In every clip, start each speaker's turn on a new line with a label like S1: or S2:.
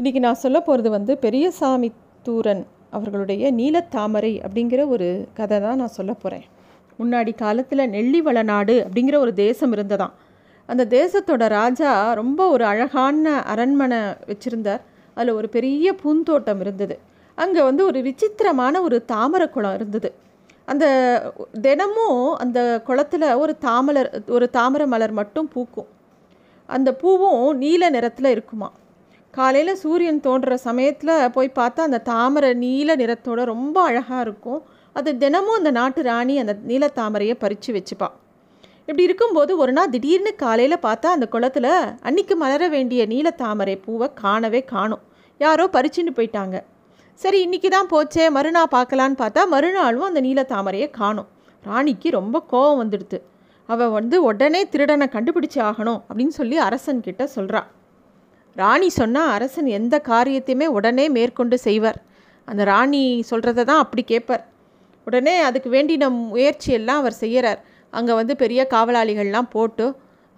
S1: இன்றைக்கி நான் சொல்ல போகிறது வந்து பெரியசாமி தூரன் அவர்களுடைய நீலத்தாமரை அப்படிங்கிற ஒரு கதை தான் நான் சொல்ல போகிறேன் முன்னாடி காலத்தில் நெல்லிவள நாடு அப்படிங்கிற ஒரு தேசம் இருந்ததாம். அந்த தேசத்தோட ராஜா ரொம்ப ஒரு அழகான அரண்மனை வச்சுருந்தார். அதில் ஒரு பெரிய பூந்தோட்டம் இருந்தது. அங்கே வந்து ஒரு விசித்திரமான ஒரு தாமரை குளம் இருந்தது. அந்த தினமும் அந்த குளத்தில் ஒரு தாமலர் ஒரு தாமரை மலர் மட்டும் பூக்கும். அந்த பூவும் நீல நிறத்தில் இருக்குமா காலையில் சூரியன் தோன்ற சமயத்தில் போய் பார்த்தா அந்த தாமரை நீல நிறத்தோட ரொம்ப அழகாக இருக்கும். அது தினமும் அந்த நாட்டு ராணி அந்த நீல தாமரையை பறித்து வச்சுப்பாள் இப்படி இருக்கும்போது ஒரு நாள் திடீர்னு காலையில் பார்த்தா அந்த குளத்தில் அன்னைக்கு மலர வேண்டிய நீல தாமரை பூவை காணவே காணும். யாரோ பறிச்சுன்னு போயிட்டாங்க. சரி இன்றைக்கி தான் போச்சே மறுநாள் பார்க்கலான்னு பார்த்தா மறுநாளும் அந்த நீல தாமரையை காணும். ராணிக்கு ரொம்ப கோபம் வந்துடுது. அவள் வந்து உடனே திருடனை கண்டுபிடிச்சி ஆகணும் அப்படின்னு சொல்லி அரசன் கிட்ட ராணி சொன்னால் அரசன் எந்த காரியத்தையுமே உடனே மேற்கொண்டு செய்வார். அந்த ராணி சொல்கிறத தான் அப்படி கேட்பார். உடனே அதுக்கு வேண்டின முயற்சியெல்லாம் அவர் செய்கிறார் அங்கே வந்து பெரிய காவலாளிகள்லாம் போட்டு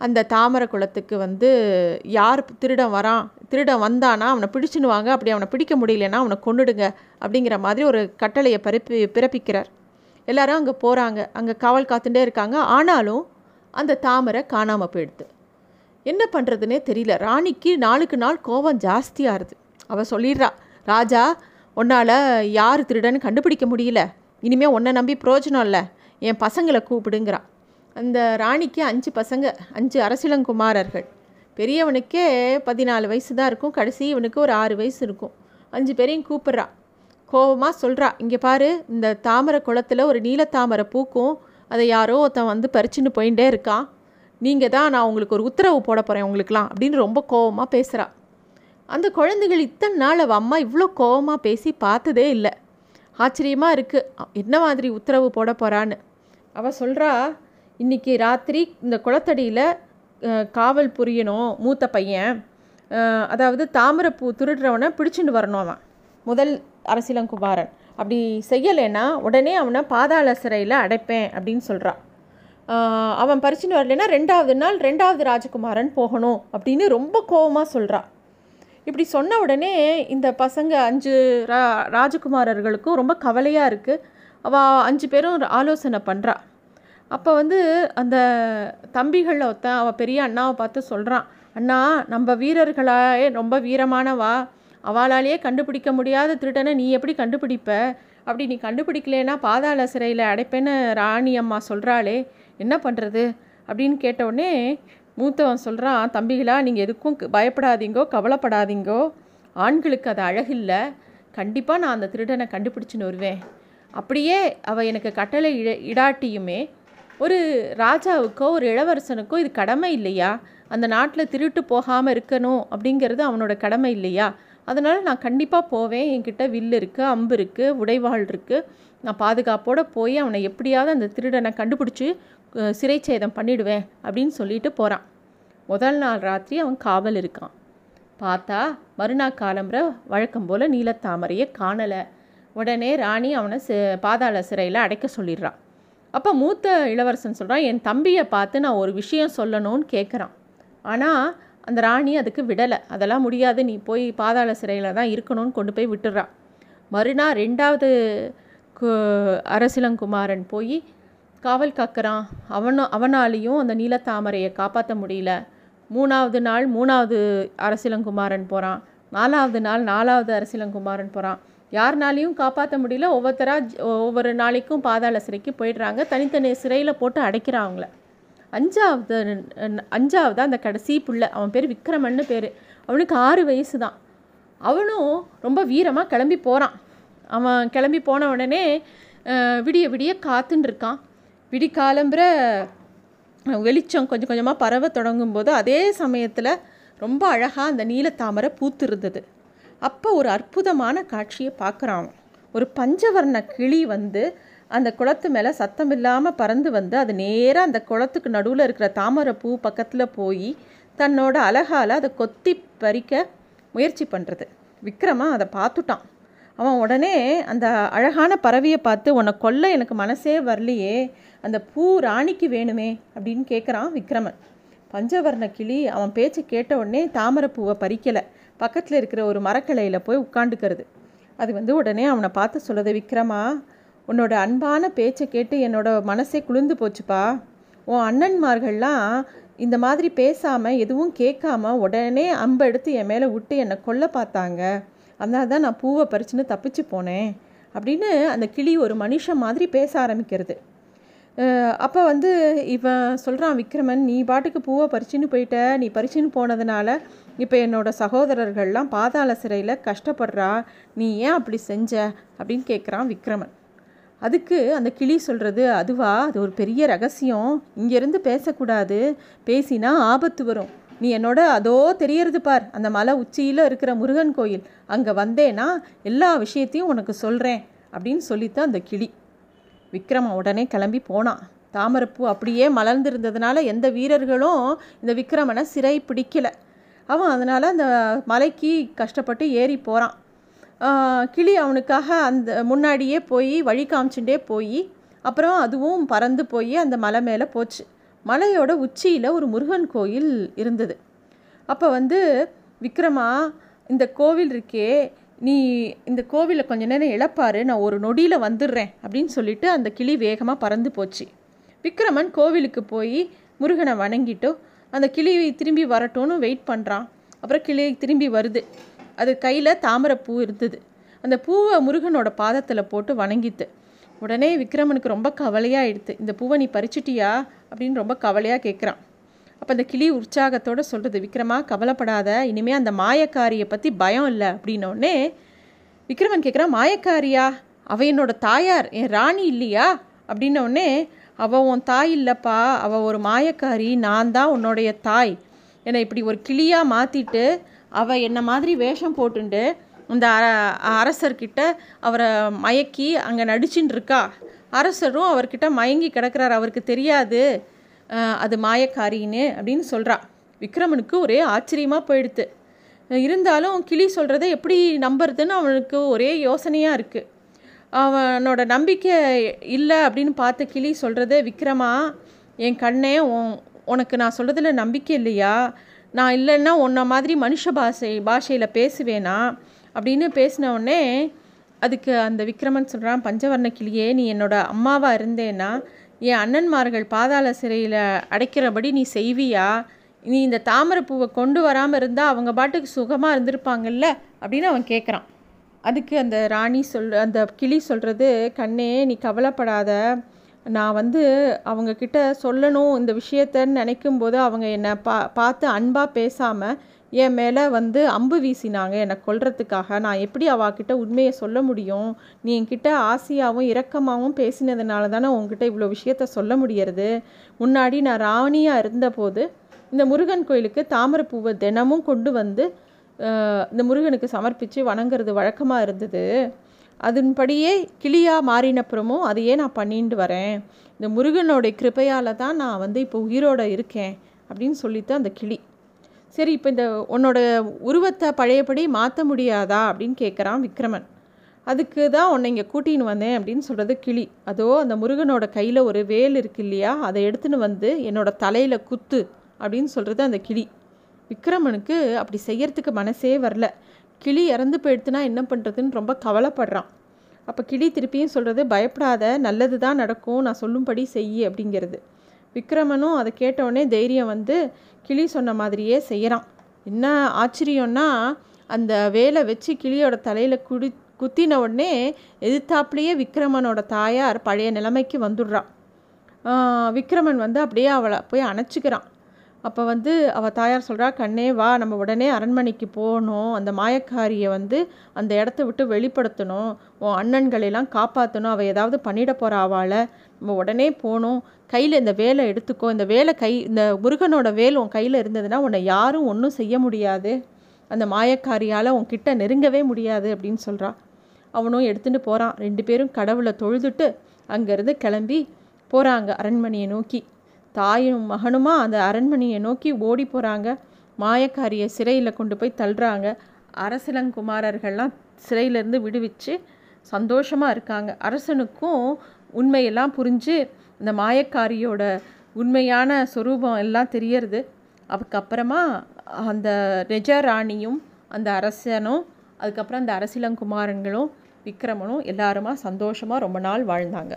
S1: அந்த தாமரை குளத்துக்கு வந்து யார் திருடம் வரான் திருடன் வந்தானா அவனை பிடிச்சுன்னு வாங்க அப்படி அவனை பிடிக்க முடியலன்னா அவனை கொண்டுடுங்க அப்படிங்கிற மாதிரி ஒரு கட்டளையை பிறப்பி பிறப்பிக்கிறார். எல்லாரும் அங்கே போகிறாங்க அங்கே காவல் காத்துட்டே இருக்காங்க. ஆனாலும் அந்த தாமரை காணாமல் போயிடுது. என்ன பண்ணுறதுனே தெரியல. ராணிக்கு நாளுக்கு நாள் கோபம் ஜாஸ்தியாகுது அவள் சொல்லிடுறா ராஜா உன்னால் யார் திருடன்னு கண்டுபிடிக்க முடியல. இனிமேல் உன்னை நம்பி பிரயோஜனம் இல்லை. என் பசங்களை கூப்பிடுங்கிறா. அந்த ராணிக்கு அஞ்சு பசங்க அஞ்சு அரசிலங்குமாரர்கள் பெரியவனுக்கே பதினாலு வயசு தான் இருக்கும். கடைசி இவனுக்கு ஒரு ஆறு வயசு இருக்கும். அஞ்சு பேரையும் கூப்பிட்றா. கோபமாக சொல்கிறா இங்கே பாரு இந்த தாமரை குளத்தில் ஒரு நீலத்தாமரை பூக்கும். அதை யாரோ ஒருத்தன் வந்து பறிச்சுன்னு போயிட்டே இருக்கான். நீங்கள் தான் நான் உங்களுக்கு ஒரு உத்தரவு போட போகிறேன் உங்களுக்குலாம் அப்படின்னு ரொம்ப கோபமாக பேசுகிறா அந்த குழந்தைகள் இத்தனை நாள் அவள் அம்மா இவ்வளோ கோபமாக பேசி பார்த்ததே இல்லை. ஆச்சரியமாக இருக்குது என்ன மாதிரி உத்தரவு போட போகிறான்னு அவள் சொல்கிறா இன்றைக்கி ராத்திரி இந்த குளத்தடியில் காவல் புரியணும் மூத்த பையன். அதாவது தாமரைப்பூ திருடுறவனை பிடிச்சிட்டு வரணும் அவன். முதல் அரசியலங்குமாரன். அப்படி செய்யலைன்னா உடனே அவனை பாதாள சிறையில் அடைப்பேன் அப்படின்னு சொல்கிறான் அவன் பறிச்சுன்னு வரலைன்னா ரெண்டாவது நாள் ரெண்டாவது ராஜகுமாரன் போகணும் அப்படின்னு ரொம்ப கோபமாக சொல்கிறான் இப்படி சொன்ன உடனே இந்த பசங்க அஞ்சு ரா ராஜகுமாரர்களுக்கும் ரொம்ப கவலையாக இருக்குது அவள் அஞ்சு பேரும் ஆலோசனை பண்ணுறா அப்போ வந்து அந்த தம்பிகளில் ஒருத்தன் அவள் பெரிய அண்ணாவை பார்த்து சொல்கிறான் அண்ணா நம்ம வீரர்களாயே ரொம்ப வீரமானவா. அவளாலேயே கண்டுபிடிக்க முடியாத திருடனை நீ எப்படி கண்டுபிடிப்ப? அப்படி நீ கண்டுபிடிக்கலேன்னா பாதாள சிறையில் அடைப்பேன்னு ராணி அம்மா சொல்கிறாளே என்ன பண்ணுறது அப்படின்னு கேட்டவுடனே மூத்தவன் சொல்கிறான் தம்பிகளா நீங்கள் எதுக்கும் பயப்படாதீங்கோ கவலைப்படாதீங்கோ. ஆண்களுக்கு அது அழகில்லை. கண்டிப்பாக நான் அந்த திருடனை கண்டுபிடிச்சின்னு வருவேன். அப்படியே அவள் எனக்கு கட்டளை இட இடாட்டியுமே ஒரு ராஜாவுக்கோ ஒரு இளவரசனுக்கோ இது கடமை இல்லையா? அந்த நாட்டில் திருட்டு போகாமல் இருக்கணும். அப்படிங்கிறது அவனோட கடமை இல்லையா? அதனால் நான் கண்டிப்பாக போவேன். என்கிட்ட வில் இருக்குது அம்பு இருக்குது உடைவாள் இருக்குது நான் பாதுகாப்போடு போய் அவனை எப்படியாவது அந்த திருடனை கண்டுபிடிச்சி சிறைச்சேதம் பண்ணிடுவேன் அப்படின்னு சொல்லிட்டு போகிறான் முதல் நாள் ராத்திரி அவன் காவல் இருக்கான். பார்த்தா மறுநாள் காலம்புற வழக்கம் போல் நீலத்தாமரையை காணலை. உடனே ராணி அவனை பாதாள சிறையில் அடைக்க சொல்லிடுறான் அப்போ மூத்த இளவரசன் சொல்கிறான் என் தம்பியை பார்த்து நான் ஒரு விஷயம் சொல்லணும்னு கேட்குறான் ஆனால் அந்த ராணி அதுக்கு விடலை. அதெல்லாம் முடியாது. நீ போய் பாதாள சிறையில் தான் இருக்கணும்னு கொண்டு போய் விட்டுறான் மறுநாள் ரெண்டாவது அரசிலங்குமாரன் போய் காவல் காக்கிறான். அவனும் அவனாலேயும் அந்த நீலத்தாமரையை காப்பாற்ற முடியல. மூணாவது நாள் மூணாவது அரசிலங்குமாரன் போகிறான் நாலாவது நாள் நாலாவது அரசிலங்குமாரன் போகிறான் யாருனாலையும் காப்பாற்ற முடியல. ஒவ்வொருத்தராக ஒவ்வொரு நாளைக்கும் பாதாள சிறைக்கு போயிடுறாங்க. தனித்தனி சிறையில் போட்டு அடைக்கிறான் அவங்கள. அஞ்சாவது அஞ்சாவது அந்த கடைசி புள்ள. அவன் பேர் விக்ரமன்னு பேர். அவனுக்கு ஆறு வயசு தான் அவனும் ரொம்ப வீரமாக கிளம்பி போகிறான் அவன் கிளம்பி போன உடனே விடிய விடிய காத்துன்னு இருக்கான். விடி காலம்புற வெளிச்சம் கொஞ்சம் கொஞ்சமாக பரவ தொடங்கும் போது அதே சமயத்தில் ரொம்ப அழகாக அந்த நீலத்தாமரை பூத்துருந்தது. அப்போ ஒரு அற்புதமான காட்சியை பார்க்குறான் ஒரு பஞ்சவர்ண கிளி வந்து அந்த குளத்து மேலே சத்தம் இல்லாமல் பறந்து வந்து அது நேராக அந்த குளத்துக்கு நடுவில் இருக்கிற தாமரை பூ பக்கத்தில் போய் தன்னோட அழகால் அதை கொத்தி பறிக்க முயற்சி பண்ணுறது விக்ரமா அதை பார்த்துட்டான் அவன் உடனே அந்த அழகான பறவையை பார்த்து உன்னை கொல்ல எனக்கு மனசே வரலையே. அந்த பூ ராணிக்கு வேணுமே அப்படின்னு கேட்குறான் விக்ரமன். பஞ்சவர்ண கிளி அவன் பேச்சு கேட்ட உடனே தாமரை பூவை பறிக்கலை. பக்கத்தில் இருக்கிற ஒரு மரக்கிளையில் போய் உட்காந்துக்கிறது அது வந்து உடனே அவனை பார்த்து சொல்லுது விக்ரமா உன்னோட அன்பான பேச்சை கேட்டு என்னோட மனசே குளிர்ந்து போச்சுப்பா. உன் அண்ணன்மார்கள்லாம் இந்த மாதிரி பேசாமல் எதுவும் கேட்காம உடனே அம்பை எடுத்து என் மேலே விட்டு என்னை கொல்ல பார்த்தாங்க. அதனால தான் நான் பூவை பறிச்சுன்னு தப்பிச்சு போனேன் அப்படின்னு அந்த கிளி ஒரு மனுஷன் மாதிரி பேச ஆரம்பிக்கிறது. அப்போ வந்து இவன் சொல்கிறான் விக்ரமன் நீ பாட்டுக்கு பூவை பறிச்சுன்னு போயிட்ட. நீ பறிச்சுன்னு போனதுனால இப்போ என்னோடய சகோதரர்கள்லாம் பாதாள சிறையில் கஷ்டப்படுறா. நீ ஏன் அப்படி செஞ்ச? அப்படின்னு கேட்குறான் விக்ரமன். அதுக்கு அந்த கிளி சொல்கிறது அதுவா? அது ஒரு பெரிய ரகசியம். இங்கேருந்து பேசக்கூடாது. பேசினா ஆபத்து வரும். நீ என்னோட அதோ தெரியறது பார். அந்த மலை உச்சியில் இருக்கிற முருகன் கோயில். அங்கே வந்தேன்னா எல்லா விஷயத்தையும் உனக்கு சொல்கிறேன் அப்படின்னு சொல்லித்தான் அந்த கிளி. விக்ரம உடனே கிளம்பி போனான் தாமரப்பூ அப்படியே மலர்ந்திருந்ததுனால எந்த வீரர்களும் இந்த விக்ரமனை சிறை பிடிக்கலை. அவன் அதனால் அந்த மலைக்கு கஷ்டப்பட்டு ஏறி போகிறான் கிளி அவனுக்காக அந்த முன்னாடியே போய் வழி காமிச்சுட்டே போய் அப்புறம் அதுவும் பறந்து போய் அந்த மலை மேலே போச்சு. மலையோட உச்சியில் ஒரு முருகன் கோயில் இருந்தது. அப்போ வந்து விக்ரமா இந்த கோவில் இருக்கே நீ இந்த கோவிலை கொஞ்ச நேரம் இழப்பாரு நான் ஒரு நொடியில் வந்துடுறேன் அப்படின்னு சொல்லிட்டு அந்த கிளி வேகமாக பறந்து போச்சு. விக்ரமன் கோவிலுக்கு போய் முருகனை வணங்கிட்டு அந்த கிளி திரும்பி வரட்டும்னு வெயிட் பண்ணுறான் அப்புறம் கிளி திரும்பி வருது. அது கையில் தாமரைப்பூ இருந்தது. அந்த பூவை முருகனோட பாதத்தில் போட்டு வணங்கித்து உடனே விக்ரமனுக்கு ரொம்ப கவலையாகிடுது இந்த பூவை நீ பறிச்சிட்டியா? அப்படின்னு ரொம்ப கவலையாக கேட்குறான் அப்போ அந்த கிளி உற்சாகத்தோடு சொல்கிறது விக்ரமா கவலைப்படாத. இனிமேல் அந்த மாயக்காரியை பற்றி பயம் இல்லை. அப்படின்னோடனே விக்ரமன் கேட்குறான் மாயக்காரியா? அவ என்னோட தாயார். என் ராணி இல்லையா? அப்படின்னோடனே அவள் உன் தாய் இல்லைப்பா. அவள் ஒரு மாயக்காரி. நான் தான் உன்னுடைய தாய். என்னை இப்படி ஒரு கிளியாக மாற்றிட்டு அவள் என்ன மாதிரி வேஷம் போட்டுண்டு இந்த அரசர்கிட்ட அவரை மயக்கி அங்கே நடிச்சுன்னு இருக்கா அரசரும் அவர்கிட்ட மயங்கி கிடக்கிறார் அவருக்கு தெரியாது அது மாயக்காரின்னு அப்படின்னு சொல்கிறா விக்ரமனுக்கு ஒரே ஆச்சரியமாக போயிடுது இருந்தாலும் கிளி சொல்கிறத எப்படி நம்புறதுன்னு அவனுக்கு ஒரே யோசனையாக இருக்குது அவனோட நம்பிக்கை இல்லை அப்படின்னு பார்த்த கிளி சொல்கிறது விக்ரமா என் கண்ணே உனக்கு நான் சொல்கிறதுல நம்பிக்கை இல்லையா? நான் இல்லைன்னா உன்ன மாதிரி மனுஷ பாஷை பாஷையில் பேசுவேனா? அப்படின்னு பேசின உடனே அதுக்கு அந்த விக்ரமன் சொல்கிறான் பஞ்சவர்ண கிளியே நீ என்னோட அம்மாவாக இருந்தேன்னா என் அண்ணன்மார்கள் பாதாள சிறையில் அடைக்கிறபடி நீ செய்வியா? நீ இந்த தாமரைப்பூவை கொண்டு வராமல் இருந்தால் அவங்க பாட்டுக்கு சுகமாக இருந்திருப்பாங்கல்ல? அப்படின்னு அவன் கேட்குறான் அதுக்கு அந்த ராணி சொல் அந்த கிளி சொல்கிறது கண்ணே நீ கவலைப்படாத. நான் வந்து அவங்கக்கிட்ட சொல்லணும் இந்த விஷயத்தன்னு நினைக்கும் போது அவங்க என்னை பா பார்த்து அன்பாக பேசாமல் என் மேலே வந்து அம்பு வீசினாங்க என்னை கொல்றதுக்காக. நான் எப்படி அவாக்கிட்ட உண்மையை சொல்ல முடியும்? நீ என்கிட்ட ஆசையாகவும் இரக்கமாகவும் பேசினதுனால தானே உங்ககிட்ட இவ்வளோ விஷயத்த சொல்ல முடியறது? முன்னாடி நான் ராணியாக இருந்தபோது இந்த முருகன் கோயிலுக்கு தாமரைப்பூவை தினமும் கொண்டு வந்து இந்த முருகனுக்கு சமர்ப்பித்து வணங்குறது வழக்கமாக இருந்தது. அதன்படியே கிளியாக மாறினப்புறமும் அதையே நான் பண்ணிட்டு வரேன். இந்த முருகனோடைய கிருப்பையால் தான் நான் வந்து இப்போ உயிரோடு இருக்கேன் அப்படின்னு சொல்லிட்டு அந்த கிளி. சரி இப்போ இந்த உன்னோட உருவத்தை பழையபடி மாற்ற முடியாதா அப்படின்னு கேட்குறான் விக்ரமன். அதுக்கு தான் உன்னை இங்கே கூட்டின்னு வந்தேன் அப்படின்னு சொல்கிறது கிளி. அதோ அந்த முருகனோட கையில் ஒரு வேல் இருக்கு இல்லையா அதை எடுத்துன்னு வந்து என்னோட தலையில் குத்து அப்படின்னு சொல்கிறது அந்த கிளி. விக்ரமனுக்கு அப்படி செய்யறதுக்கு மனசே வரல. கிளி இறந்து போயிடுத்துனா என்ன பண்ணுறதுன்னு ரொம்ப கவலைப்படுறான். அப்போ கிளி திருப்பியும் சொல்கிறது பயப்படாத நல்லது தான் நடக்கும் நான் சொல்லும்படி செய் அப்படிங்கிறது. விக்ரமனும் அதை கேட்டவுடனே தைரியம் வந்து கிளி சொன்ன மாதிரியே செய்கிறான் என்ன ஆச்சரியம்னா அந்த வேலை வச்சு கிளியோட தலையில் குடி குத்தின உடனே எதிர்த்தாப்புலேயே விக்ரமனோட தாயார் பழைய நிலைமைக்கு வந்துடுறான். விக்ரமன் வந்து அப்படியே அவளை போய் அணைச்சிக்கிறான். அப்போ வந்து அவள் தாயார் சொல்கிறா கண்ணே வா நம்ம உடனே அரண்மனைக்கு போகணும். அந்த மாயக்காரியை வந்து அந்த இடத்த விட்டு வெளிப்படுத்தணும். உன் அண்ணன்களெல்லாம் காப்பாற்றணும் அவள் ஏதாவது பண்ணிட போகிற அவளை. நம்ம உடனே போகணும். கையில் இந்த வேலை எடுத்துக்கோ. இந்த வேலை கை இந்த முருகனோட வேல் உன் கையில் இருந்ததுன்னா உன்னை யாரும் ஒன்றும் செய்ய முடியாது. அந்த மாயக்காரியால் உன்கிட்ட நெருங்கவே முடியாது அப்படின்னு சொல்கிறா அவனும் எடுத்துகிட்டு போகிறான் ரெண்டு பேரும் கடவுளை தொழுதுட்டு அங்கேருந்து கிளம்பி போகிறாங்க அரண்மனையை நோக்கி. தாயும் மகனுமா? அந்த அரண்மனையை நோக்கி ஓடி போகிறாங்க மாயக்காரியை சிறையில் கொண்டு போய் தள்ளுறாங்க. அரசலங்குமாரர்கள்லாம் சிறையிலேருந்து விடுவிச்சு சந்தோஷமாக இருக்காங்க. அரசனுக்கும் உண்மையெல்லாம் புரிஞ்சு இந்த மாயக்காரியோட உண்மையான சொரூபம் எல்லாம் தெரியறது. அதுக்கப்புறமா அந்த நிஜ ராணியும் அந்த அரசனும் அதுக்கப்புறம் அந்த அரசிலங்குமாரன்களும் விக்ரமனும் எல்லாருமா சந்தோஷமாக ரொம்ப நாள் வாழ்ந்தாங்க.